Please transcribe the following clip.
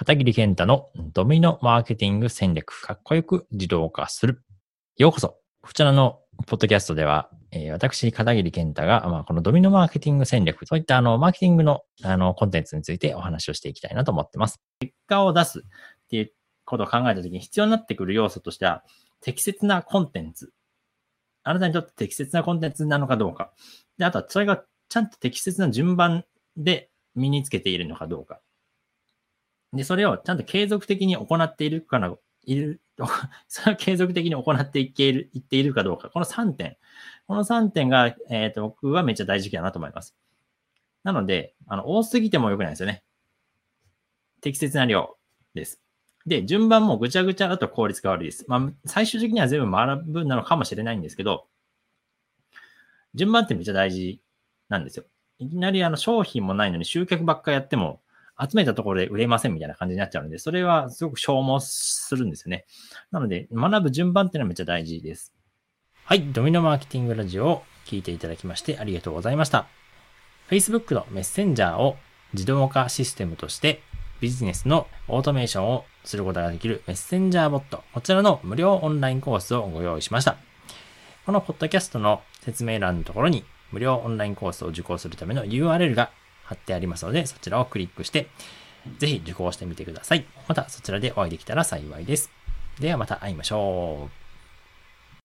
片桐健太のドミノマーケティング戦略、かっこよく自動化する。ようこそ。こちらのポッドキャストでは、えー、私、片桐健太が、まあ、このドミノマーケティング戦略、そういったあの、マーケティングのあの、コンテンツについてお話をしていきたいなと思ってます。結果を出すっていうことを考えたときに必要になってくる要素としては、適切なコンテンツ。あなたにとって適切なコンテンツなのかどうか。で、あとはそれがちゃんと適切な順番で身につけているのかどうか。で、それをちゃんと継続的に行っているかな、いる、それを継続的に行っていける、いっているかどうか。この3点。この3点が、えっ、ー、と、僕はめっちゃ大事だなと思います。なので、あの、多すぎても良くないですよね。適切な量です。で、順番もぐちゃぐちゃだと効率が悪いです。まあ、最終的には全部学ぶなのかもしれないんですけど、順番ってめっちゃ大事なんですよ。いきなりあの商品もないのに集客ばっかやっても、集めたところで売れませんみたいな感じになっちゃうので、それはすごく消耗するんですよね。なので、学ぶ順番っていうのはめっちゃ大事です。はい。ドミノマーケティングラジオを聞いていただきましてありがとうございました。Facebook のメッセンジャーを自動化システムとしてビジネスのオートメーションをすることができるメッセンジャーボット。こちらの無料オンラインコースをご用意しました。このポッドキャストの説明欄のところに無料オンラインコースを受講するための URL が貼ってありますので、そちらをクリックして、ぜひ受講してみてください。またそちらでお会いできたら幸いです。ではまた会いましょう。